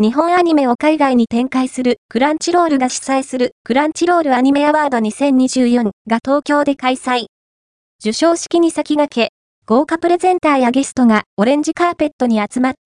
日本アニメを海外に展開するクランチロールが主催するクランチロールアニメアワード2024が東京で開催。受賞式に先駆け、豪華プレゼンターやゲストがオレンジカーペットに集まった。